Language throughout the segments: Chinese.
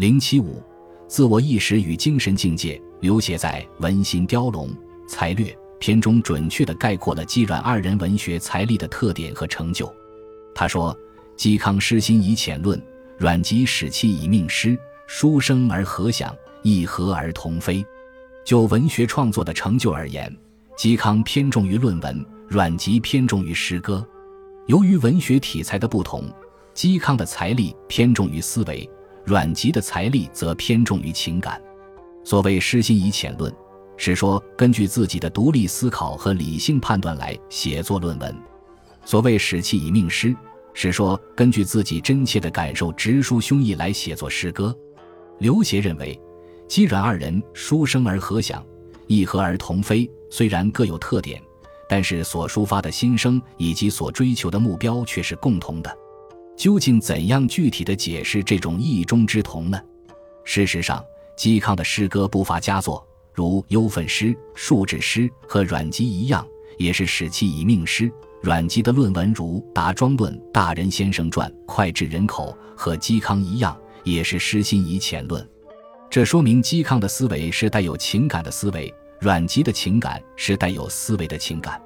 零七五，自我意识与精神境界。刘勰在《文心雕龙才略》篇中准确地概括了姬阮二人文学才力的特点和成就。他说：“嵇康诗心以浅论，阮籍使气以命诗。书生而和想，亦和而同飞。”就文学创作的成就而言，嵇康偏重于论文，阮籍偏重于诗歌。由于文学题材的不同，嵇康的才力偏重于思维，阮籍的才力则偏重于情感。所谓诗心以浅论，是说根据自己的独立思考和理性判断来写作论文；所谓史气以命诗，是说根据自己真切的感受直抒胸臆来写作诗歌。刘勰认为，姬阮二人书生而和想，亦和而同飞，虽然各有特点，但是所抒发的心声以及所追求的目标却是共同的。究竟怎样具体的解释这种异中之同呢？事实上，嵇康的诗歌不乏佳作，如《忧愤诗》《述志诗》，和阮籍一样，也是史气以命诗。阮籍的论文如《答庄论》《大人先生传》脍炙人口，和嵇康一样，也是诗心以浅论。这说明嵇康的思维是带有情感的思维，阮籍的情感是带有思维的情感，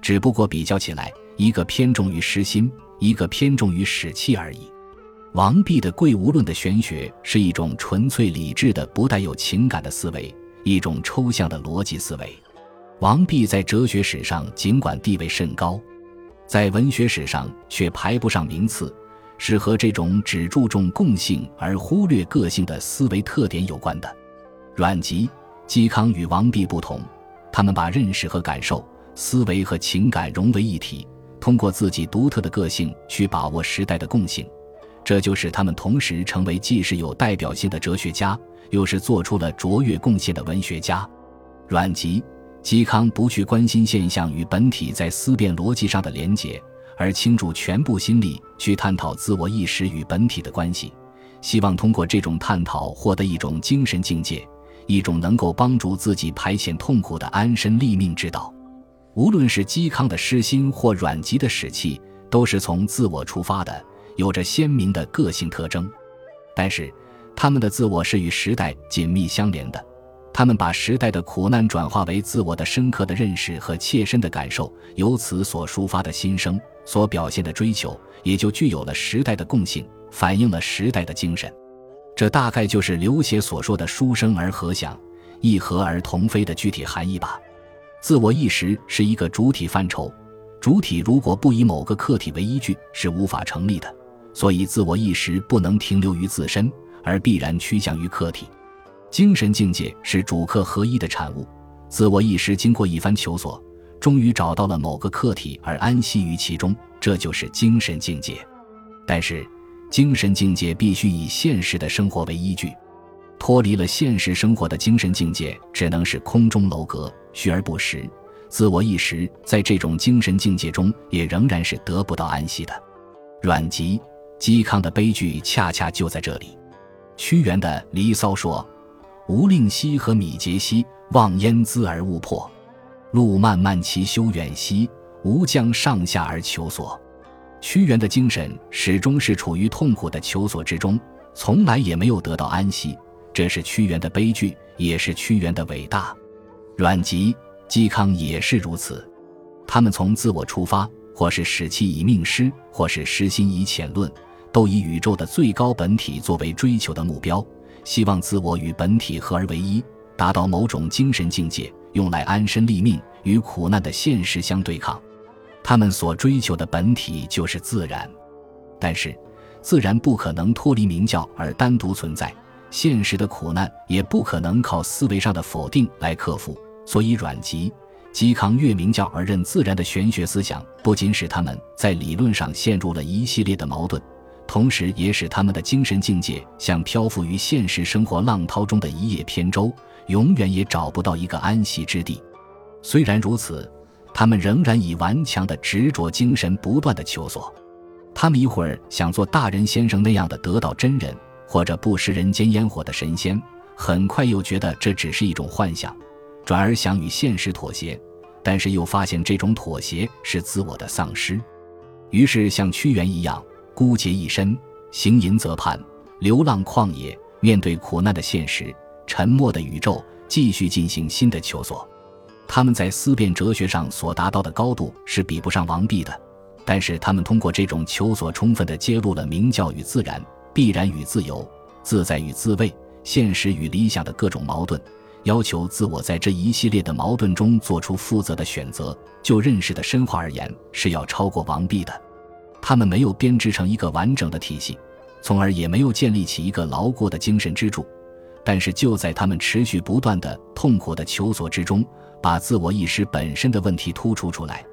只不过比较起来，一个偏重于诗心，一个偏重于史气而已。王弼的贵无论的玄学是一种纯粹理智的、不带有情感的思维，一种抽象的逻辑思维。王弼在哲学史上尽管地位甚高，在文学史上却排不上名次，是和这种只注重共性而忽略个性的思维特点有关的。阮籍、嵇康与王弼不同，他们把认识和感受、思维和情感融为一体，通过自己独特的个性去把握时代的共性。这就使他们同时成为既是有代表性的哲学家，又是做出了卓越贡献的文学家。阮籍、嵇康不去关心现象与本体在思辨逻辑上的连结，而倾注全部心力去探讨自我意识与本体的关系，希望通过这种探讨获得一种精神境界，一种能够帮助自己排遣痛苦的安身立命之道。无论是嵇康的诗心或阮籍的史气，都是从自我出发的。有着鲜明的个性特征，但是他们的自我是与时代紧密相连的。他们把时代的苦难转化为自我的深刻的认识和切身的感受，由此所抒发的心声、所表现的追求，也就具有了时代的共性，反映了时代的精神。这大概就是刘勰所说的“书生而和想，亦和而同飞”的具体含义吧。自我意识是一个主体范畴，主体如果不以某个客体为依据，是无法成立的。所以，自我意识不能停留于自身，而必然趋向于客体。精神境界是主客合一的产物。自我意识经过一番求索，终于找到了某个客体而安息于其中，这就是精神境界。但是，精神境界必须以现实的生活为依据。脱离了现实生活的精神境界，只能是空中楼阁，虚而不实。自我意识在这种精神境界中，也仍然是得不到安息的。阮籍。嵇康的悲剧恰恰就在这里。屈原的《离骚》说：“吾令兮和米节兮，望烟滋而勿迫。路漫漫其修远兮，吾将上下而求索。”屈原的精神始终是处于痛苦的求索之中，从来也没有得到安息。这是屈原的悲剧，也是屈原的伟大。阮籍、嵇康也是如此，他们从自我出发，或是使气以命师，或是失心以浅论。都以宇宙的最高本体作为追求的目标，希望自我与本体合而为一，达到某种精神境界，用来安身立命，与苦难的现实相对抗。他们所追求的本体就是自然，但是自然不可能脱离明教而单独存在，现实的苦难也不可能靠思维上的否定来克服。所以，阮籍、嵇康越明教而任自然的玄学思想，不仅使他们在理论上陷入了一系列的矛盾。同时，也使他们的精神境界像漂浮于现实生活浪涛中的一叶扁舟，永远也找不到一个安息之地。虽然如此，他们仍然以顽强的执着精神不断的求索。他们一会儿想做大人先生那样的得道真人，或者不食人间烟火的神仙，很快又觉得这只是一种幻想，转而想与现实妥协，但是又发现这种妥协是自我的丧失，于是像屈原一样。孤孑一身，行吟则畔，流浪旷野，面对苦难的现实，沉默的宇宙继续进行新的求索。他们在思辨哲学上所达到的高度是比不上王弼的，但是他们通过这种求索，充分地揭露了明教与自然、必然与自由、自在与自卫、现实与理想的各种矛盾，要求自我在这一系列的矛盾中做出负责的选择。就认识的深化而言，是要超过王弼的。他们没有编织成一个完整的体系，从而也没有建立起一个牢固的精神支柱。但是就在他们持续不断的痛苦的求索之中，把自我意识本身的问题突出出来，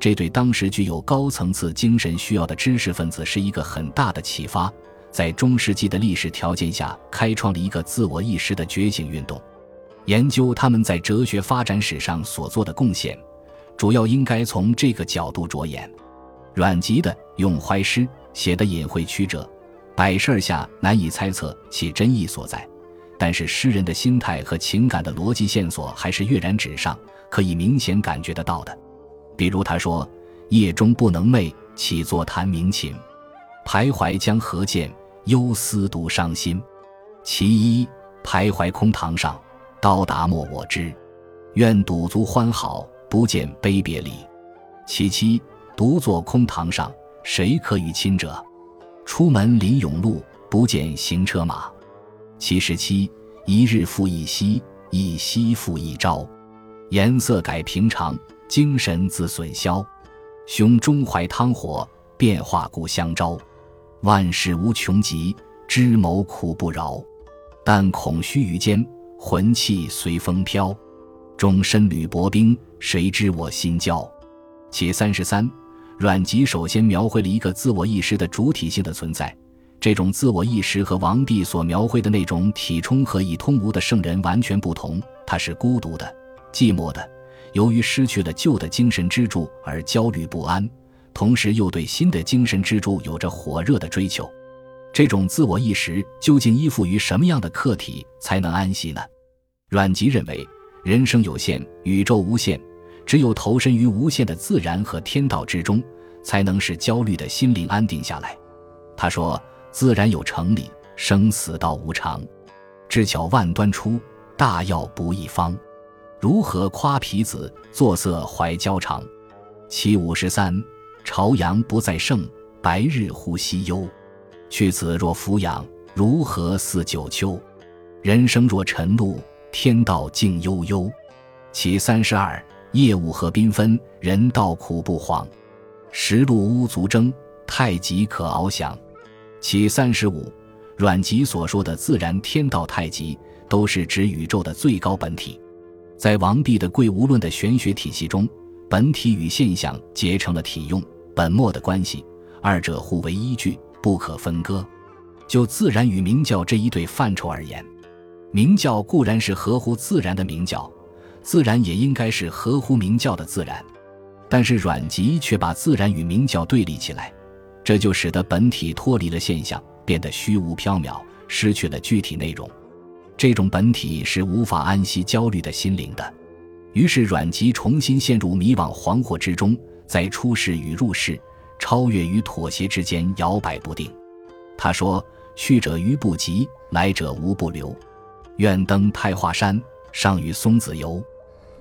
这对当时具有高层次精神需要的知识分子是一个很大的启发。在中世纪的历史条件下，开创了一个自我意识的觉醒运动。研究他们在哲学发展史上所做的贡献，主要应该从这个角度着眼。阮籍的《咏怀诗》写的隐晦曲折，摆设下难以猜测其真意所在。但是诗人的心态和情感的逻辑线索还是跃然纸上，可以明显感觉得到的。比如他说：“夜中不能寐，起坐弹鸣琴，徘徊江河间，忧思独伤心。其一，徘徊空堂上，到达莫我知。愿赌足欢好，不见悲别离。其七，独坐空堂上，谁可与亲者？出门临甬路，不见行车马。”其十七，一日复一夕，一夕复一朝，颜色改平常，精神自损消。胸中怀汤火，变化故乡朝。万事无穷极，知谋苦不饶。但恐须臾间，魂气随风飘。终身履薄冰，谁知我心焦？其三十三，阮籍首先描绘了一个自我意识的主体性的存在。这种自我意识和王弼所描绘的那种体充和以通无的圣人完全不同。他是孤独的、寂寞的，由于失去了旧的精神支柱而焦虑不安，同时又对新的精神支柱有着火热的追求。这种自我意识究竟依附于什么样的客体才能安息呢？阮籍认为，人生有限，宇宙无限，只有投身于无限的自然和天道之中，才能使焦虑的心灵安定下来。他说。自然有成理，生死道无常，智巧万端出，大药不一方。如何夸皮子，作色怀交长？其五十三，朝阳不再盛，白日忽西幽。去子若俯仰，如何似九秋？人生若晨露，天道静悠悠。其三十二，夜雾和缤纷，人道苦不惶。时路乌足征，太极可翱翔。其三十五，阮籍所说的自然、天道、太极，都是指宇宙的最高本体。在王弼的贵无论的玄学体系中，本体与现象结成了体用、本末的关系，二者互为依据，不可分割。就自然与明教这一对范畴而言，明教固然是合乎自然的明教，自然也应该是合乎明教的自然。但是阮籍却把自然与明教对立起来。这就使得本体脱离了现象，变得虚无缥缈，失去了具体内容。这种本体是无法安息焦虑的心灵的。于是阮籍重新陷入迷惘惶惑之中，在出世与入世、超越与妥协之间摇摆不定。他说：“去者余不及，来者无不留。愿登太华山，上与松子游。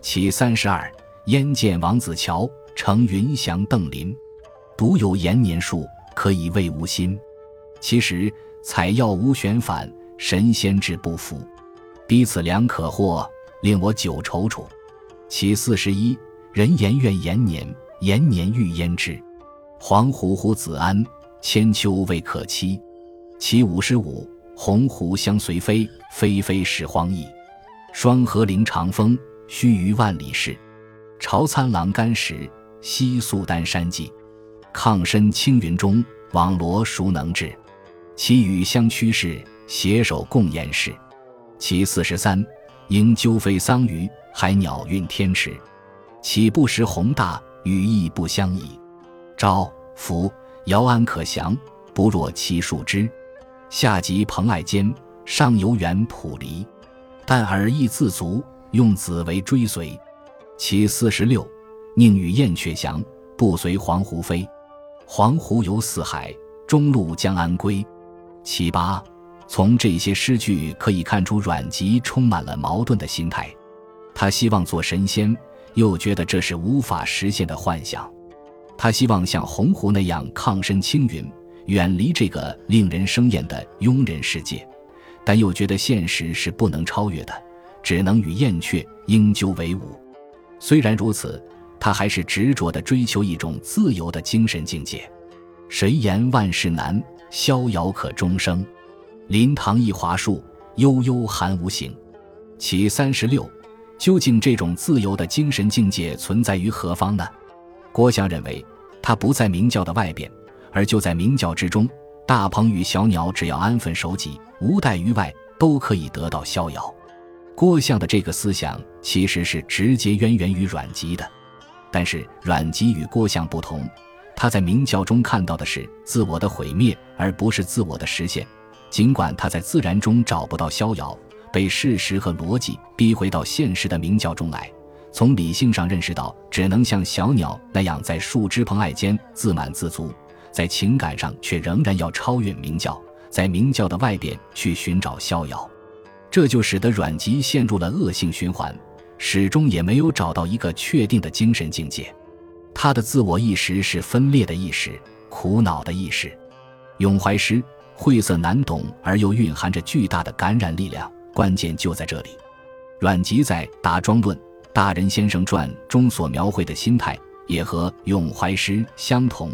其三十二，燕见王子乔，乘云翔邓林。”独有延年术，可以慰吾心。其实采药无玄反，神仙志不服。彼此两可惑，令我久踌躇。其四十一，人言愿延年，延年欲焉之。黄鹄鹄子安，千秋未可期。其五十五，鸿鹄相随飞，飞飞始荒矣。双河临长风，须臾万里事。朝参琅犍石，西宿丹山际。抗身青云中，网罗孰能治？其与相趋势，携手共言事。其四十三，应鸠飞桑榆，海鸟运天池。岂不识宏大，与义不相宜。朝福遥安可降，不若其树枝。下及蓬艾间，上游远圃离。但尔亦自足，用子为追随。其四十六，宁与燕雀翔，不随黄鹄飞。黄鹄游四海，中路将安归。其八，从这些诗句可以看出，阮籍充满了矛盾的心态。他希望做神仙，又觉得这是无法实现的幻想；他希望像鸿鹄那样抗身青云，远离这个令人生厌的庸人世界，但又觉得现实是不能超越的，只能与燕雀鹰鸠为伍。虽然如此，他还是执着地追求一种自由的精神境界。谁言万事难，逍遥可终生。林堂一华树，悠悠寒无形。其三十六，究竟这种自由的精神境界存在于何方呢？郭象认为，它不在明教的外边，而就在明教之中。大鹏与小鸟只要安分守己，无待于外，都可以得到逍遥。郭象的这个思想其实是直接渊源于阮籍的，但是阮籍与郭象不同，他在明教中看到的是自我的毁灭，而不是自我的实现。尽管他在自然中找不到逍遥，被事实和逻辑逼回到现实的明教中来，从理性上认识到只能像小鸟那样在树枝蓬艾间自满自足，在情感上却仍然要超越明教，在明教的外边去寻找逍遥，这就使得阮籍陷入了恶性循环，始终也没有找到一个确定的精神境界。他的自我意识是分裂的意识，苦恼的意识，咏怀诗。晦涩难懂而又蕴含着巨大的感染力量，关键就在这里。阮籍在《答庄论·大人先生传》中所描绘的心态，也和咏怀诗相同，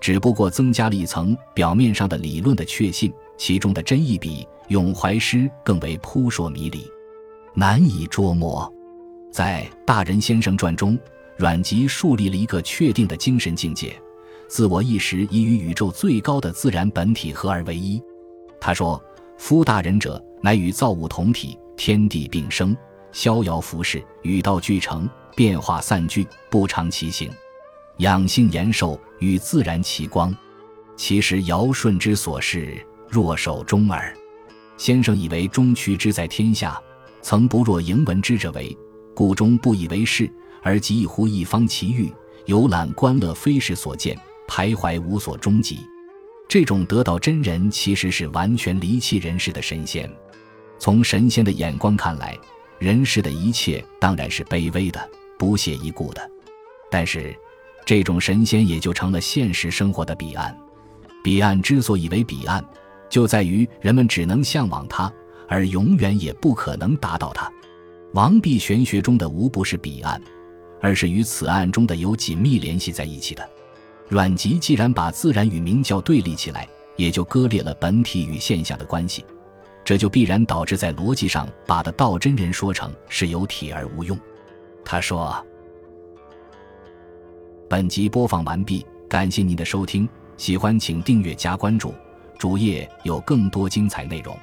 只不过增加了一层表面上的理论的确信，其中的真意比咏怀诗更为扑朔迷离，难以捉摸。在《大人先生传》中，阮籍树立了一个确定的精神境界。自我意识已与宇宙最高的自然本体合而为一。他说：“夫大人者，乃与造物同体，天地并生，逍遥浮世，与道俱成，变化散聚，不常其形，养性延寿，与自然齐光。其实尧舜之所事，若守中耳。先生以为终屈之在天下，曾不若迎闻之者为，故终不以为是，而极乎一方奇遇，游览观乐，非是所见。”徘徊无所终极，这种得到真人其实是完全离弃人世的神仙。从神仙的眼光看来，人世的一切当然是卑微的、不屑一顾的。但是，这种神仙也就成了现实生活的彼岸。彼岸之所以为彼岸，就在于人们只能向往它，而永远也不可能达到它。王弼玄学中的无不是彼岸，而是与此岸中的有紧密联系在一起的。阮籍既然把自然与明教对立起来，也就割裂了本体与现象的关系，这就必然导致在逻辑上把的道真人说成是有体而无用。他说：“本集播放完毕，感谢您的收听，喜欢请订阅加关注，主页有更多精彩内容。”